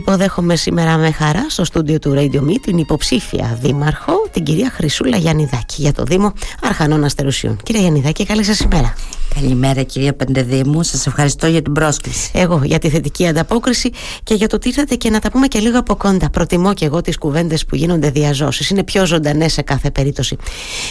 Υποδέχομαι σήμερα με χαρά στο στούντιο του Radio Me την υποψήφια δήμαρχο, την κυρία Χρυσούλα Γιαννιδάκη για το Δήμο Αρχανών Αστερουσιών. Κυρία Γιαννιδάκη, καλή σας ημέρα. Καλημέρα κυρία Πεντεδήμου, σας ευχαριστώ για την πρόσκληση. Εγώ για τη θετική ανταπόκριση και για το τι ήρθατε και να τα πούμε και λίγο από κοντά. Προτιμώ και εγώ τις κουβέντες που γίνονται διαζώσεις, είναι πιο ζωντανές σε κάθε περίπτωση.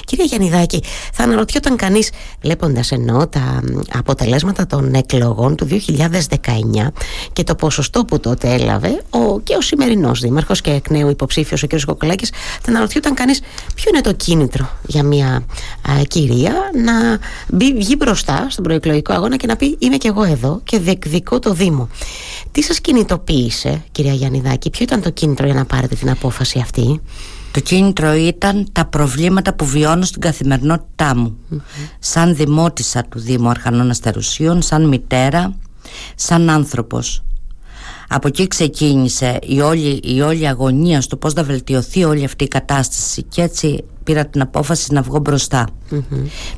Κυρία Γιαννιδάκη, θα αναρωτιόταν κανείς, βλέποντας εννοώ τα αποτελέσματα των εκλογών του 2019 και το ποσοστό που τότε έλαβε ο, και ο σημερινός δήμαρχος και εκ νέου υποψήφιος ο κ. Κοκολάκης, θα αναρωτιόταν κανείς ποιο είναι το κίνητρο για μια α, κυρία να μπει, βγει μπροστά στον προεκλογικό αγώνα και να πει είμαι και εγώ εδώ και διεκδικώ το Δήμο. Τι σας κινητοποίησε κυρία Γιαννιδάκη, ποιο ήταν το κίνητρο για να πάρετε την απόφαση αυτή; Το κίνητρο ήταν τα προβλήματα που βιώνω στην καθημερινότητά μου σαν δημότησα του Δήμου Αρχανών Αστερουσίων, σαν μητέρα, σαν άνθρωπος. Από εκεί ξεκίνησε η όλη, η όλη αγωνία στο πώς θα βελτιωθεί όλη αυτή η κατάσταση. Και έτσι πήρα την απόφαση να βγω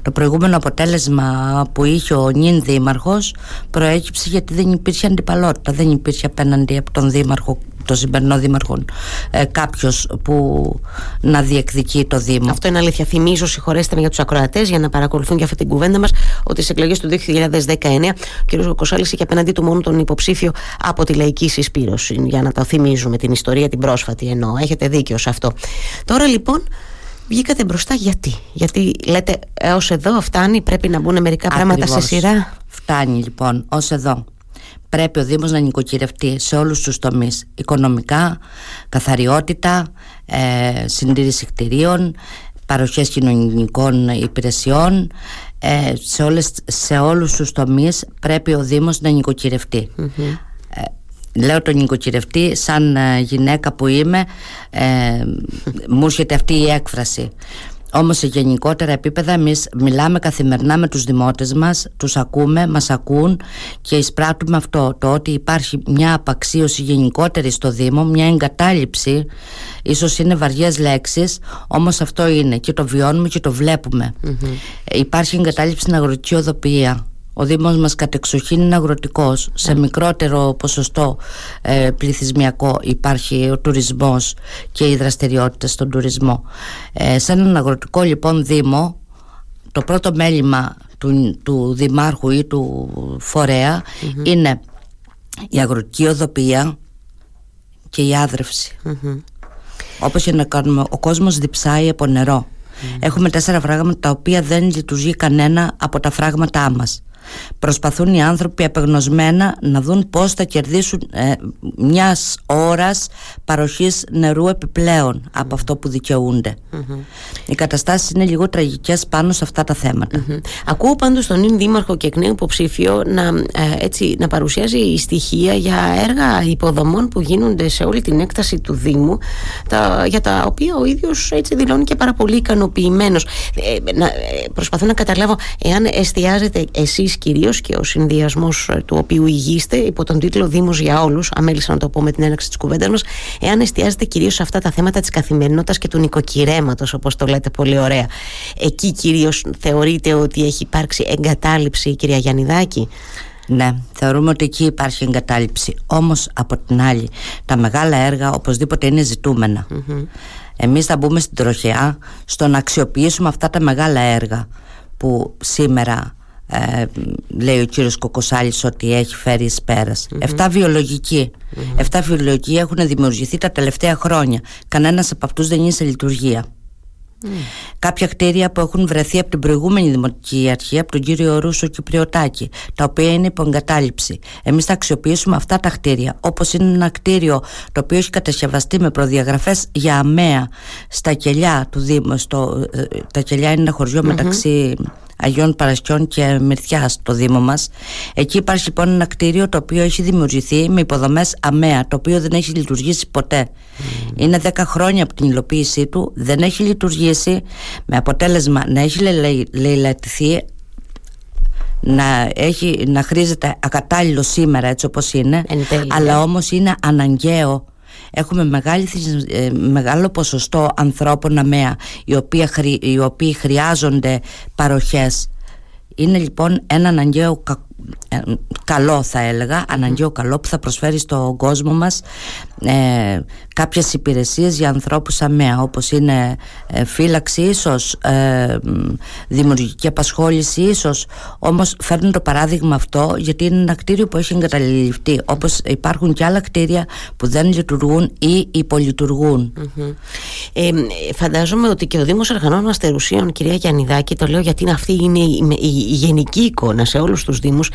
Το προηγούμενο αποτέλεσμα που είχε ο νυν δήμαρχος προέκυψε γιατί δεν υπήρχε αντιπαλότητα, δεν υπήρχε απέναντι από τον δήμαρχο τον σημερινό δήμαρχο ε, κάποιος που να διεκδικεί το Δήμο. Αυτό είναι αλήθεια. Θυμίζω, συγχωρέστε με για τους ακροατές, για να παρακολουθούν και αυτή την κουβέντα μας, ότι στις εκλογές του 2019 ο κ. Κοσάλη είχε απέναντί του μόνο τον υποψήφιο από τη λαϊκή συσπήρωση. Για να το θυμίζουμε την ιστορία την πρόσφατη εννοώ. Έχετε δίκιο σε αυτό. Τώρα λοιπόν βγήκατε μπροστά γιατί; Γιατί λέτε έω εδώ φτάνει, πρέπει να μπουν μερικά πράγματα σε σειρά; Φτάνει λοιπόν ως εδώ. Πρέπει ο Δήμος να νοικοκυρευτεί σε όλους τους τομείς. Οικονομικά, καθαριότητα, ε, συντήρηση κτηρίων Παροχές κοινωνικών υπηρεσιών ε, σε, όλες, σε όλους τους τομείς πρέπει ο Δήμος να νοικοκυρευτεί. Ε, Λέω τον νοικοκυρευτή σαν ε, γυναίκα που είμαι ε, μου έρχεται αυτή η έκφραση όμως σε γενικότερα επίπεδα εμείς μιλάμε καθημερινά με τους δημότες μας, τους ακούμε, μας ακούν και εισπράττουμε αυτό το ότι υπάρχει μια απαξίωση γενικότερη στο Δήμο, μια εγκατάλειψη, ίσως είναι βαριές λέξεις, όμως αυτό είναι και το βιώνουμε και το βλεπουμε Υπάρχει εγκατάλειψη στην αγροτική οδοποιία ο Δήμος μας κατεξοχήν είναι αγροτικός. Σε ναι. μικρότερο ποσοστό ε, πληθυσμιακό υπάρχει ο τουρισμός και οι δραστηριότητες στον τουρισμό. Ε, σε έναν αγροτικό λοιπόν Δήμο, το πρώτο μέλημα του, του Δημάρχου ή του φορεα είναι η αγροτική οδοπία και η άδρευση. Mm-hmm. Όπως και να κάνουμε, ο κόσμος διψάει από νερό. Έχουμε τέσσερα φράγματα τα οποία δεν λειτουργεί κανένα από τα φράγματά μας. Προσπαθούν οι άνθρωποι απεγνωσμένα να δουν πώς θα κερδίσουν ε, μιας ώρας παροχής νερού επιπλέον από αυτό που δικαιούνται. Οι καταστάσεις είναι λίγο τραγικές πάνω σε αυτά τα θέματα. Ακούω πάντως τον νυν δήμαρχο και εκ νέου υποψήφιο να, ε, έτσι, να παρουσιάζει στοιχεία για έργα υποδομών που γίνονται σε όλη την έκταση του Δήμου τα, για τα οποία ο ίδιος έτσι δηλώνει και πάρα πολύ ικανοποιημένος. Ε, να, ε, προσπαθώ να καταλάβω εάν εστιάζετε εσείς κυρίως και ο συνδυασμός ε, του οποίου ηγείστε υπό τον τίτλο Δήμος για όλους, αμέλησα να το πω με την έναξη της κουβέντας μας, εάν εστιάζετε κυρίως σε αυτά τα θέματα της καθημερινότητας και του νοικοκυρέματος όπως το λέτε πολύ ωραία. Εκεί κυρίως θεωρείτε ότι έχει υπάρξει εγκατάλειψη κυρία Γιαννιδάκη. Ναι, θεωρούμε ότι εκεί υπάρχει εγκατάλειψη. Όμως από την άλλη, τα μεγάλα έργα οπωσδήποτε είναι ζητούμενα. Εμείς θα μπούμε στην τροχιά στο να αξιοποιήσουμε αυτά τα μεγάλα έργα που σήμερα ε, λέει ο κύριος Κοκοσάλης ότι έχει φέρει εις πέρας mm-hmm. Εφτά βιολογικοί Εφτά βιολογικοί έχουν δημιουργηθεί τα τελευταία χρόνια Κανένας από αυτούς δεν είναι σε λειτουργία Κάποια κτίρια που έχουν βρεθεί από την προηγούμενη δημοτική αρχή, από τον κύριο Ρούσο Κυπριωτάκη, τα οποία είναι υπό εγκατάλειψη. Εμείς θα αξιοποιήσουμε αυτά τα κτίρια, όπως είναι ένα κτίριο το οποίο έχει κατασκευαστεί με προδιαγραφές για αμαία στα κελιά του Δήμου. Στο, ε, τα κελιά είναι ένα μεταξύ Αγιών Παρασκιών και Μυρθιά στο Δήμο μας. Εκεί υπάρχει λοιπόν ένα κτίριο το οποίο έχει δημιουργηθεί με υποδομές αμαία, το οποίο δεν έχει λειτουργήσει ποτέ. Είναι 10 χρόνια από την υλοποίησή του, δεν έχει λειτουργήσει, με αποτέλεσμα να έχει λαιλατηθεί να, έχει, να χρήζεται ακατάλληλο σήμερα έτσι όπως είναι αλλά όμως είναι αναγκαίο έχουμε μεγάλη, ε, μεγάλο ποσοστό ανθρώπων αμαία οι οποίοι, οι οποίοι χρειάζονται παροχές. Είναι λοιπόν ένα αναγκαίο ε, καλό θα έλεγα, αναγκαίο καλό που θα προσφέρει στον κόσμο μας ε, κάποιες υπηρεσίες για ανθρώπους αμαία όπως είναι ε, φύλαξη ίσως, ε, δημιουργική απασχόληση ίσως. Όμως φέρνουν το παράδειγμα αυτό γιατί είναι ένα κτίριο που έχει εγκαταλειφθεί όπως υπάρχουν και άλλα κτίρια που δεν λειτουργούν ή υπολειτουργούν. Ε, Φαντάζομαι ότι και ο Δήμος Εργανών Αστερουσίων κυρία Γιαννιδάκη το λέω γιατί αυτή είναι η, η, η γενική εικόνα σε όλους τους Δήμους.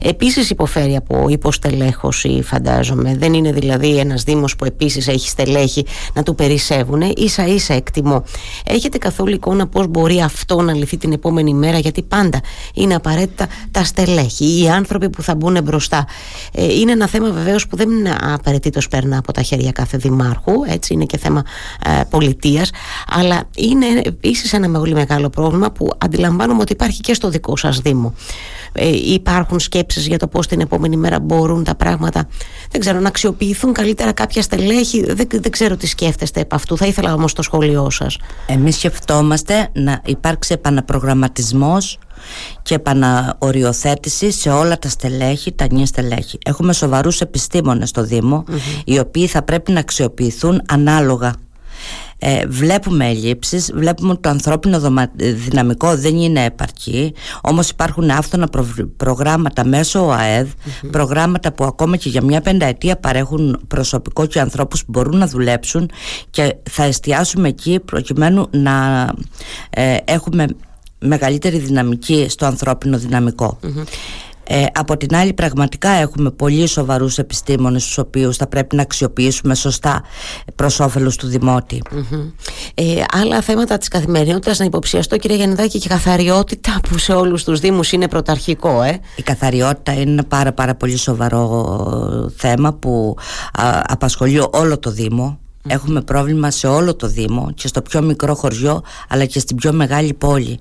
Επίσης υποφέρει από υποστελέχωση φαντάζομαι. Δεν είναι δηλαδή ένας Δήμος που επίσης έχει στελέχη να του περισσεύουν ίσα ίσα εκτιμώ. Έχετε καθόλου εικόνα πώς μπορεί αυτό να λυθεί την επόμενη μέρα γιατί πάντα είναι απαραίτητα τα στελέχη οι άνθρωποι που θα μπουν μπροστά. Ε, είναι ένα θέμα βεβαίως που δεν είναι απαραίτητος περνά από τα χέρια κάθε δημάρχου έτσι είναι και θέμα ε, πολιτείας. Αλλά είναι επίσης ένα πολύ μεγάλο πρόβλημα που αντιλαμβάνομαι ότι υπάρχει και στο δικό σας Δήμο. ε, υπάρχουν σκέψεις για το πώς την επόμενη μέρα μπορούν τα πράγματα δεν ξέρω να αξιοποιηθούν καλύτερα κάποια στελέχη. Δεν, δεν ξέρω τι σκέφτεστε επ' αυτού. Θα ήθελα όμως το σχόλιο σας. Εμείς σκεφτόμαστε να υπάρξει επαναπρογραμματισμός και επαναοριοθέτηση σε όλα τα στελέχη, τα νέα στελέχη. Έχουμε σοβαρούς επιστήμονες στο Δήμο, οι οποίοι θα πρέπει να αξιοποιηθούν ανάλογα ε, βλέπουμε ελλείψεις, βλέπουμε ότι το ανθρώπινο δυναμικό δεν είναι επαρκή όμως υπάρχουν άφθονα προγράμματα μέσω ΟΑΕΔ προγράμματα που ακόμα και για μια πενταετία παρέχουν προσωπικό και ανθρώπους που μπορούν να δουλέψουν και θα εστιάσουμε εκεί προκειμένου να ε, έχουμε μεγαλύτερη δυναμική στο ανθρώπινο ε, από την άλλη πραγματικά έχουμε πολύ σοβαρούς επιστήμονες τους οποίους θα πρέπει να αξιοποιήσουμε σωστά προς όφελος του δημοτη ε, άλλα θέματα της καθημερινότητας να υποψιαστώ κύριε Γεννηδάκη και η καθαριότητα που σε όλους τους δήμους είναι πρωταρχικό ε. Η καθαριότητα είναι ένα πάρα πάρα πολύ σοβαρό θέμα που απασχολεί όλο το Δήμο Έχουμε πρόβλημα σε όλο το Δήμο και στο πιο μικρό χωριό αλλά και στην πιο μεγάλη πόλη.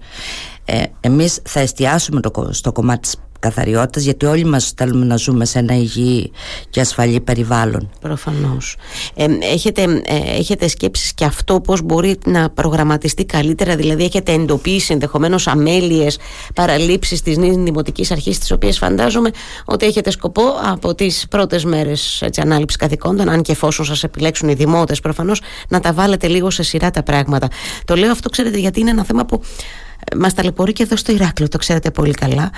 Ε, εμείς θα εστιάσουμε το, στο κομμάτι της καθαριότητας γιατί όλοι μας θέλουμε να ζούμε σε ένα υγιή και ασφαλή περιβάλλον. Προφανώς. Ε, έχετε, ε, έχετε σκέψεις και αυτό πώς μπορεί να προγραμματιστεί καλύτερα, δηλαδή έχετε εντοπίσει ενδεχομένως αμέλειες, παραλήψεις της νέας δημοτικής αρχής τις οποίες φαντάζομαι ότι έχετε σκοπό από τις πρώτες μέρες έτσι, ανάληψης καθηκόντων αν και εφόσον σας επιλέξουν οι δημότες προφανώς να τα βάλετε λίγο σε σειρά τα πράγματα. Το λέω αυτό ξέρετε γιατί είναι ένα θέμα που μας ταλαιπωρεί και εδώ στο Ηράκλειο το ξέρετε πολύ καλά.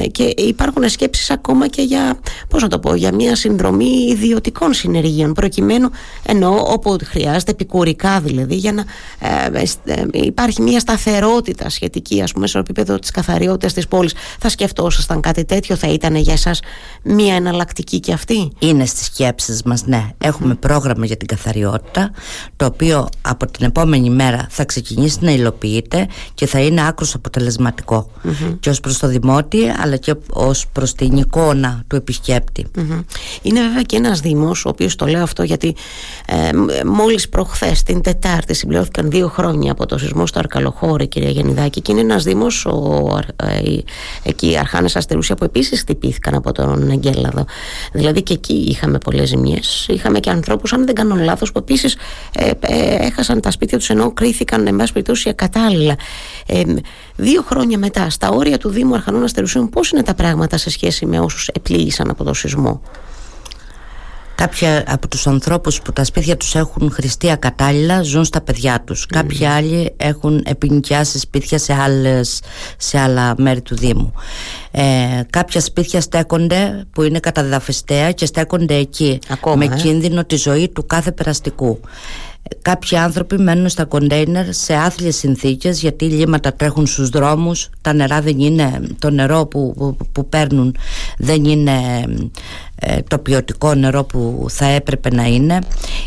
Ε, και υπάρχουν σκέψεις ακόμα και για πώς να το πω για μια συνδρομή ιδιωτικών συνεργείων προκειμένου ενώ όπου χρειάζεται επικουρικά δηλαδή για να ε, ε, υπάρχει μια σταθερότητα σχετική ας πούμε στο επίπεδο της καθαριότητας της πόλης. Θα σκεφτόσασταν κάτι τέτοιο θα ήταν για εσάς μια εναλλακτική και αυτή; Είναι στις σκέψεις μας ναι. Έχουμε πρόγραμμα για την καθαριότητα το οποίο από την επόμενη μέρα θα ξεκινήσει να υλοποιείται και θα είναι άκρος και ως προς το δημότη αλλά και ως προς την εικόνα του επισκεπτη Είναι βέβαια και ένας δήμος ο οποίος το λέω αυτό γιατί ε, μόλις προχθές την Τετάρτη συμπληρώθηκαν δύο χρόνια από το σεισμό στο Αρκαλοχώρη κυρία Γεννιδάκη και είναι ένας δήμος ο, ε, εκεί οι Αρχάνες Αστερούσια που επίσης χτυπήθηκαν από τον Εγκέλαδο δηλαδή και εκεί είχαμε πολλές ζημιές. Είχαμε και ανθρώπους αν δεν κάνω λάθος που επίσης ε, ε, έχασαν τα σπίτια τους ενώ κρίθηκαν εν πάση περιπτώσει ακατάλληλα ε, δύο χρόνια μετά, στα όρια του Δήμου Αρχανών Αστερουσίων, πώς είναι τα πράγματα σε σχέση με όσους επλήγησαν από το σεισμό; Κάποια από τους ανθρώπους που τα σπίτια τους έχουν χρηστεί ακατάλληλα ζουν στα παιδιά τους. Mm. Κάποιοι άλλοι έχουν επινοικιάσει σπίτια σε, άλλες, σε άλλα μέρη του Δήμου. Ε, κάποια σπίτια στέκονται που είναι καταδαφιστέα και στέκονται εκεί με ε; κίνδυνο τη ζωή του κάθε περαστικού. Κάποιοι άνθρωποι μένουν στα κοντέινερ σε άθλιες συνθήκες γιατί λίμματα τρέχουν στους δρόμους, τα νερά δεν είναι, το νερό που, που, παίρνουν δεν είναι ε, το ποιοτικό νερό που θα έπρεπε να είναι.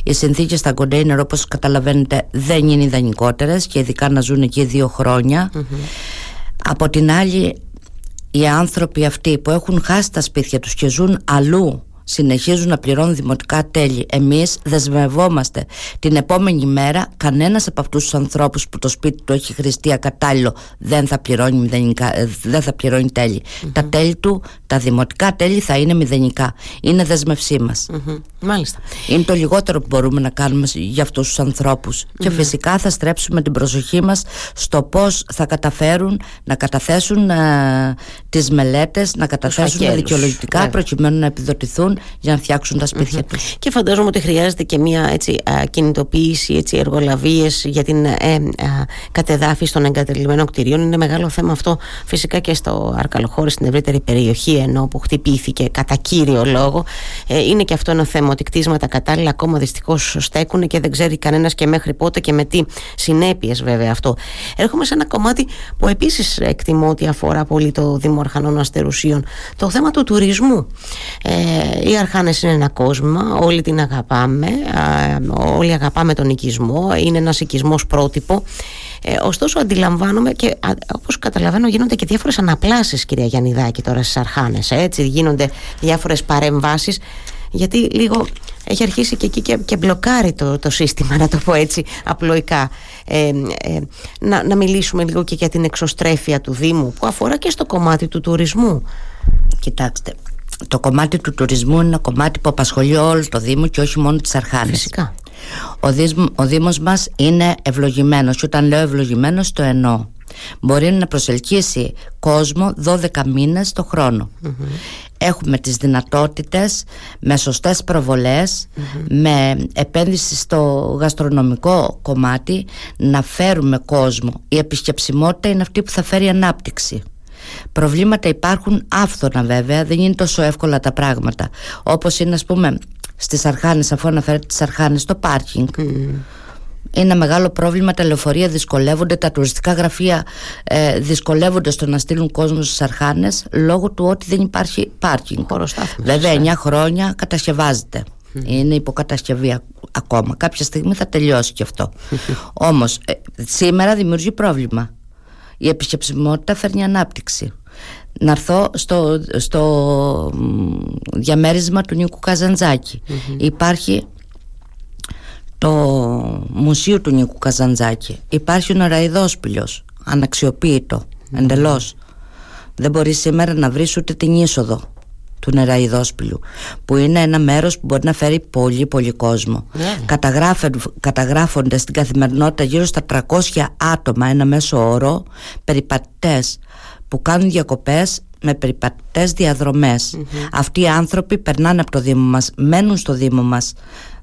Οι συνθήκες στα κοντέινερ όπως καταλαβαίνετε δεν είναι ιδανικότερες και ειδικά να ζουν εκεί δύο Από την άλλη οι άνθρωποι αυτοί που έχουν χάσει τα σπίτια τους και ζουν αλλού συνεχίζουν να πληρώνουν δημοτικά τέλη. Εμείς δεσμευόμαστε την επόμενη μέρα κανένας από αυτούς τους ανθρώπους που το σπίτι του έχει χρηστεί ακατάλληλο δεν θα πληρώνει, μηδενικά, ε, δεν θα πληρώνει Τα τέλη του, τα δημοτικά τέλη θα είναι μηδενικά. Είναι δεσμευσή μας. Μάλιστα. Είναι το λιγότερο που μπορούμε να κάνουμε για αυτούς τους ανθρώπους. Και φυσικά θα στρέψουμε την προσοχή μας στο πώς θα καταφέρουν να καταθέσουν ε, τις μελέτες, να καταθέσουν δικαιολογητικά προκειμένου να επιδοτηθούν για να φτιάξουν τα σπίτια mm-hmm. τους. Και φαντάζομαι ότι χρειάζεται και μια έτσι, α, κινητοποίηση, έτσι, εργολαβίες για την ε, κατεδάφιση των εγκατελειμμένων κτηρίων. Είναι μεγάλο θέμα αυτό φυσικά και στο Αρκαλοχώρι, στην ευρύτερη περιοχή ενώ που χτυπήθηκε κατά κύριο λόγο. Ε, είναι και αυτό ένα θέμα ότι κτίσματα κατάλληλα ακόμα δυστυχώς στέκουν και δεν ξέρει κανένας και μέχρι πότε και με τι συνέπειες βέβαια αυτό. Έρχομαι σε ένα κομμάτι που επίσης εκτιμώ ότι αφορά πολύ το Δήμο Αρχανών Αστερουσίων. Το θέμα του τουρισμού. Ε, οι Αρχάνες είναι ένα κόσμο, όλοι την αγαπάμε, όλοι αγαπάμε τον οικισμό, είναι ένας οικισμός πρότυπο. Ε, ωστόσο, αντιλαμβάνομαι και όπως καταλαβαίνω, γίνονται και διάφορες αναπλάσεις, κυρία Γιαννιδάκη, τώρα στις Αρχάνες. Έτσι, γίνονται διάφορες παρεμβάσεις γιατί λίγο έχει αρχίσει και εκεί και, και μπλοκάρει το, το σύστημα, να το πω έτσι απλοϊκά. Ε, ε, να, να μιλήσουμε λίγο και για την εξωστρέφεια του Δήμου που αφορά και στο κομμάτι του τουρισμού. Κοιτάξτε, το κομμάτι του τουρισμού είναι ένα κομμάτι που απασχολεί όλο το Δήμο και όχι μόνο τις Αρχάνες. Φυσικά. Ο, Δήμος, ο Δήμος μας είναι ευλογημένος και όταν λέω ευλογημένος το εννοώ. Μπορεί να προσελκύσει κόσμο 12 μήνες το χρονο Έχουμε τις δυνατότητες με σωστές με επένδυση στο γαστρονομικό κομμάτι να φέρουμε κόσμο. Η επισκεψιμότητα είναι αυτή που θα φέρει ανάπτυξη. Προβλήματα υπάρχουν άφθονα βέβαια, δεν είναι τόσο εύκολα τα πράγματα. Όπως είναι ας πούμε στις Αρχάνες, αφού αναφέρετε τις Αρχάνες, το πάρκινγκ. Είναι ένα μεγάλο πρόβλημα. Τα λεωφορεία δυσκολεύονται, τα τουριστικά γραφεία ε, δυσκολεύονται στο να στείλουν κόσμο στις αρχάνες λόγω του ότι δεν υπάρχει πάρκινγκ. Βέβαια, 9 χρόνια κατασκευάζεται. Είναι υποκατασκευή ακόμα. Κάποια στιγμή θα τελειώσει και αυτό. Όμως, ε, σήμερα δημιουργεί πρόβλημα. Η επισκεψιμότητα φέρνει ανάπτυξη. Να έρθω στο, στο διαμέρισμα του Νίκου Υπάρχει το μουσείο του Νίκου Καζαντζάκη. Υπάρχει ο νεραϊδόσπηλιος αναξιοποιητό εντελώς. Δεν μπορείς σήμερα να βρεις ούτε την είσοδο του νεραϊδόσπηλου που είναι ένα μέρος που μπορεί να φέρει πολύ πολύ κόσμο. Ναι. καταγράφονται στην καθημερινότητα γύρω στα 300 άτομα ένα μέσο όρο περιπατητές που κάνουν διακοπές με περιπατητές αυτοί οι άνθρωποι περνάνε από το Δήμο μας μένουν στο Δήμο μας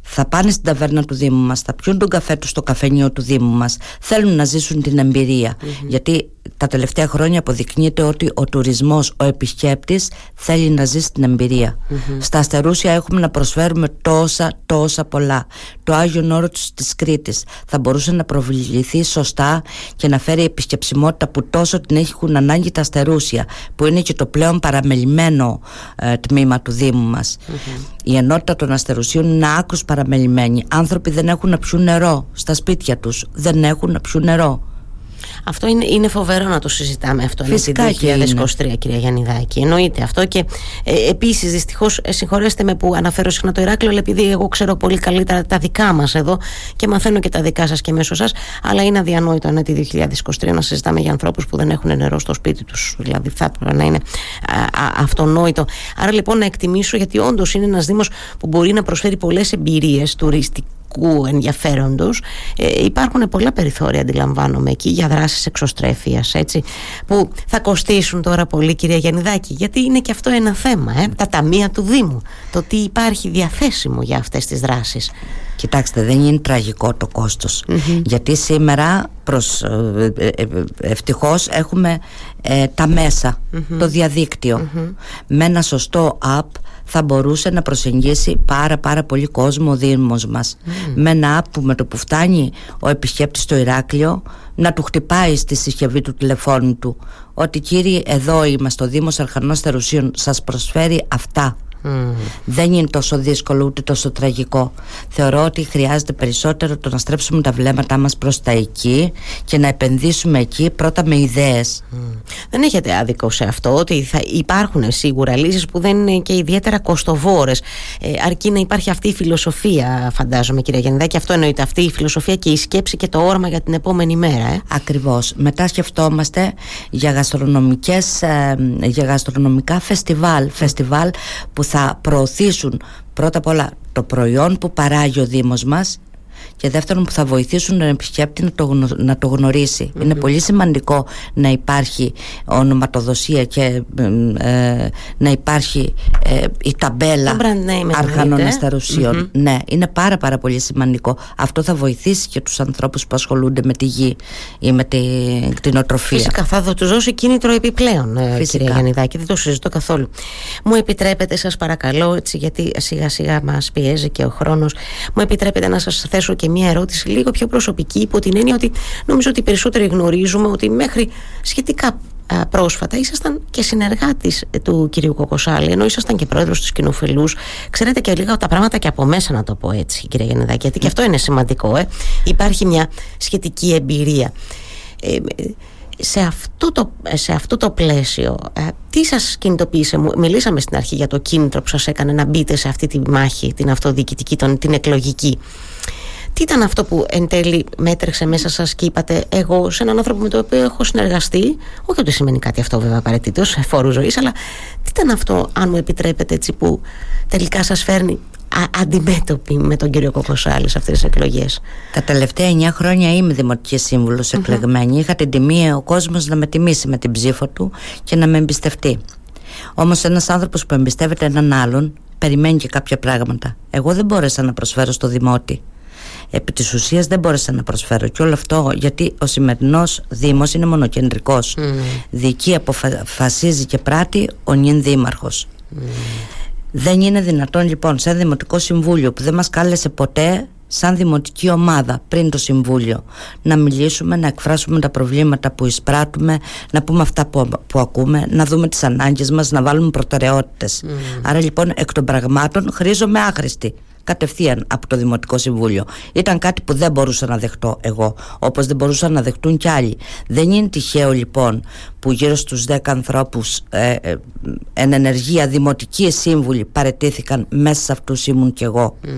θα πάνε στην ταβέρνα του Δήμου μας, θα πιούν τον καφέ τους στο καφενείο του Δήμου μας, θέλουν να ζήσουν την εμπειρια Γιατί τα τελευταία χρόνια αποδεικνύεται ότι ο τουρισμός, ο επισκέπτης θέλει να ζήσει την εμπειρια Στα Αστερούσια έχουμε να προσφέρουμε τόσα τόσα πολλά. Το Άγιο Νόρο της Κρήτης θα μπορούσε να προβληθεί σωστά και να φέρει επισκεψιμότητα που τόσο την έχουν ανάγκη τα Αστερούσια που είναι και το πλέον παραμελημένο ε, τμήμα του Δήμου μας. Η ενότητα των Αστερουσίων είναι άκρως παραμελημένη. Άνθρωποι δεν έχουν να πιούν νερό στα σπίτια τους. Δεν έχουν να πιούν νερό. Αυτό είναι, είναι φοβερό να το συζητάμε αυτό Φυσικά το 2023, κυρία Γιαννιδάκη. Εννοείται αυτό. Και ε, επίσης, δυστυχώς, ε, συγχωρέστε με που αναφέρω συχνά το Ηράκλειο, αλλά επειδή εγώ ξέρω πολύ καλύτερα τα δικά μας εδώ και μαθαίνω και τα δικά σας και μέσω σας, αλλά είναι αδιανόητο ένα τη 2023 να συζητάμε για ανθρώπους που δεν έχουν νερό στο σπίτι τους. Δηλαδή, θα έπρεπε να είναι α, α, αυτονόητο. Άρα λοιπόν να εκτιμήσω, γιατί όντως είναι ένας Δήμος που μπορεί να προσφέρει πολλές εμπειρίες τουριστικέ κοινωνικού ενδιαφέροντος. Ε, υπάρχουν πολλά περιθώρια αντιλαμβάνομαι εκεί για δράσεις εξωστρέφειας έτσι, που θα κοστίσουν τώρα πολύ κυρία Γιαννιδάκη γιατί είναι και αυτό ένα θέμα ε, τα ταμεία του Δήμου το τι υπάρχει διαθέσιμο για αυτές τις δράσεις. Κοιτάξτε δεν είναι τραγικό το κοστος γιατί σήμερα προς, ε, ε, ε, ευτυχώς έχουμε τα μεσα το διαδικτυο με ένα σωστό app θα μπορούσε να προσεγγίσει πάρα πάρα πολύ κόσμο ο Δήμος μας. Με ένα app που με το που φτάνει ο επισκέπτης στο Ηράκλειο να του χτυπάει στη συσκευή του τηλεφώνου του. Ότι κύριε εδώ είμαστε ο Δήμος Αρχανός Θερουσίων σας προσφέρει αυτά Δεν είναι τόσο δύσκολο ούτε τόσο τραγικό. Θεωρώ ότι χρειάζεται περισσότερο το να στρέψουμε τα βλέμματά μας προς τα εκεί και να επενδύσουμε εκεί πρώτα με ιδέες. Δεν έχετε άδικο σε αυτό ότι θα υπάρχουν σίγουρα λύσεις που δεν είναι και ιδιαίτερα κοστοβόρες ε, αρκεί να υπάρχει αυτή η φιλοσοφία φαντάζομαι κυρία Γεννηδάκη αυτό εννοείται αυτή η φιλοσοφία και η σκέψη και το όρμα για την επόμενη μέρα ε. Ακριβώς. Μετά σκεφτόμαστε για, γαστρονομικές, ε, για γαστρονομικά φεστιβάλ φεστιβάλ που θα προωθήσουν πρώτα απ' όλα το προϊόν που παράγει ο Δήμος μας και δεύτερον που θα βοηθήσουν τον επισκέπτη να το, να το γνωρισει Είναι πολύ σημαντικό να υπάρχει ονοματοδοσία και ε, να υπάρχει ε, η ταμπέλα αρχανών αστερουσιων Ναι, είναι πάρα πάρα πολύ σημαντικό. Αυτό θα βοηθήσει και τους ανθρώπους που ασχολούνται με τη γη ή με την κτηνοτροφία. Φυσικά θα τους δώσει κίνητρο επιπλέον ε, Φυσικά. κυρία Γιαννιδάκη, δεν το συζητώ καθόλου. Μου επιτρέπετε σας παρακαλώ έτσι γιατί σιγά σιγά μας πιέζει και ο χρόνος μου επιτρέπετε να σας θέσω και μια ερώτηση λίγο πιο προσωπική υπό την έννοια ότι νομίζω ότι περισσότεροι γνωρίζουμε ότι μέχρι σχετικά πρόσφατα ήσασταν και συνεργάτης του κυρίου Κοκοσάλη ενώ ήσασταν και πρόεδρος του Κοινοφελούς ξέρετε και λίγα τα πράγματα και από μέσα να το πω έτσι κύριε Γενεδάκη γιατί και αυτό είναι σημαντικό ε. υπάρχει μια σχετική εμπειρία. Ε, σε αυτό το, σε αυτό το πλαίσιο ε, τι σας κινητοποίησε; Μιλήσαμε στην αρχή για το κίνητρο που σας έκανε να μπείτε σε αυτή τη μάχη την αυτοδιοικητική, την εκλογική τι ήταν αυτό που εν τέλει μέτρεξε μέσα σας και είπατε, Εγώ σε έναν άνθρωπο με τον οποίο έχω συνεργαστεί, όχι ότι σημαίνει κάτι αυτό βέβαια απαραίτητος, σε φόρου ζωής, αλλά τι ήταν αυτό, αν μου επιτρέπετε, έτσι, που τελικά σας φέρνει αντιμέτωπη με τον κύριο Κοκοσάλη σε αυτές τις εκλογές; Τα τελευταία 9 χρόνια είμαι δημοτικής σύμβουλος εκλεγμένη. Είχα την τιμή ο κόσμος να με τιμήσει με την ψήφο του και να με εμπιστευτεί. Όμως ένας άνθρωπος που εμπιστεύεται έναν άλλον περιμένει και κάποια πράγματα. Εγώ δεν μπόρεσα να προσφέρω στο δημότη επί της ουσίας δεν μπόρεσα να προσφέρω και όλο αυτό γιατί ο σημερινός Δήμος είναι μονοκεντρικός. Mm. διοικεί αποφασίζει και πράττει ο νυν δήμαρχος. Δεν είναι δυνατόν λοιπόν σε δημοτικό συμβούλιο που δεν μας κάλεσε ποτέ σαν δημοτική ομάδα πριν το Συμβούλιο να μιλήσουμε, να εκφράσουμε τα προβλήματα που εισπράττουμε, να πούμε αυτά που, που ακούμε, να δούμε τις ανάγκες μας, να βάλουμε προτεραιότητες. Άρα λοιπόν εκ των πραγμάτων χρήζομαι άχρηστη κατευθείαν από το Δημοτικό Συμβούλιο. Ήταν κάτι που δεν μπορούσα να δεχτώ εγώ, όπως δεν μπορούσαν να δεχτούν κι άλλοι. Δεν είναι τυχαίο λοιπόν που γύρω στους 10 ανθρώπους ε, ε, εν ενεργεία δημοτικοί σύμβουλοι παρετήθηκαν μέσα σε αυτούς ήμουν κι εγώ. Mm.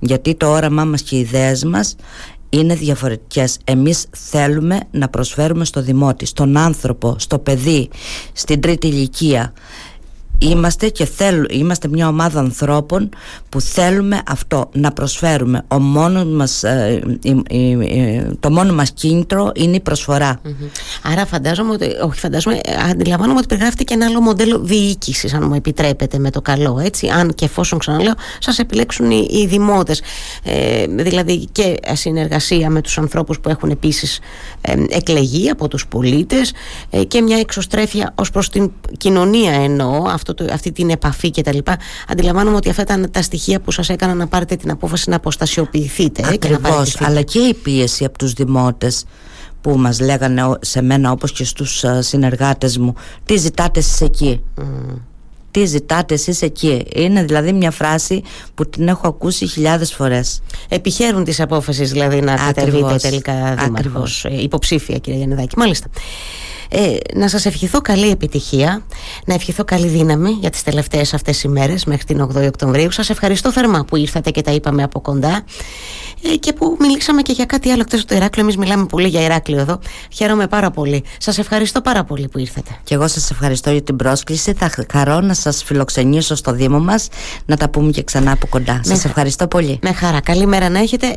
Γιατί το όραμά μας και οι ιδέες μας είναι διαφορετικές. Εμείς θέλουμε να προσφέρουμε στο δημότη, στον άνθρωπο, στο παιδί, στην τρίτη ηλικία είμαστε και θέλουμε, είμαστε μια ομάδα ανθρώπων που θέλουμε αυτό να προσφέρουμε. Ο μόνος μας, ε, το μόνο μας κίνητρο είναι η προσφορά. Άρα φαντάζομαι ότι, όχι φαντάζομαι αντιλαμβάνομαι ότι περιγράφεται και ένα άλλο μοντέλο διοίκησης, αν μου επιτρέπετε με το καλό έτσι, αν και εφόσον ξαναλέω σας επιλέξουν οι, οι δημότες. Ε, δηλαδή και συνεργασία με τους ανθρώπους που έχουν επίσης ε, εκλεγεί από τους πολίτες ε, και μια εξωστρέφεια ως προς την κοινωνία εννοώ. Αυτό το, αυτή την επαφή κτλ. Αντιλαμβάνομαι ότι αυτά ήταν τα στοιχεία που σας έκαναν να πάρετε την απόφαση να αποστασιοποιηθείτε. Ακριβώς. αλλά και η πίεση από τους δημότες που μας λέγανε σε μένα όπως και στους ε, συνεργάτες μου τι ζητάτε εσείς εκεί; Τι ζητάτε εσείς εκεί; Είναι δηλαδή μια φράση που την έχω ακούσει χιλιάδες φορές επιχαίρουν τις απόφασεις δηλαδή να κατεβείτε τελικά δήμαρχος ε, υποψήφια κύριε Γιαννεδάκη μάλιστα ε, να σας ευχηθώ καλή επιτυχία, να ευχηθώ καλή δύναμη για τις τελευταίες αυτές οι μέρες μέχρι την 8η Οκτωβρίου. Σας ευχαριστώ θερμά που ήρθατε και τα είπαμε από κοντά ε, και που μιλήσαμε και για κάτι άλλο εκτός από το Ηράκλειο. Εμείς μιλάμε πολύ για Ηράκλειο εδώ. Χαίρομαι πάρα πολύ. Σας ευχαριστώ πάρα πολύ που ήρθατε. Και εγώ σας ευχαριστώ για την πρόσκληση. Θα χαρώ να σας φιλοξενήσω στο Δήμο μας να τα πούμε και ξανά από κοντά. Σας ευχαριστώ πολύ. Με χαρά. Καλή μέρα να έχετε.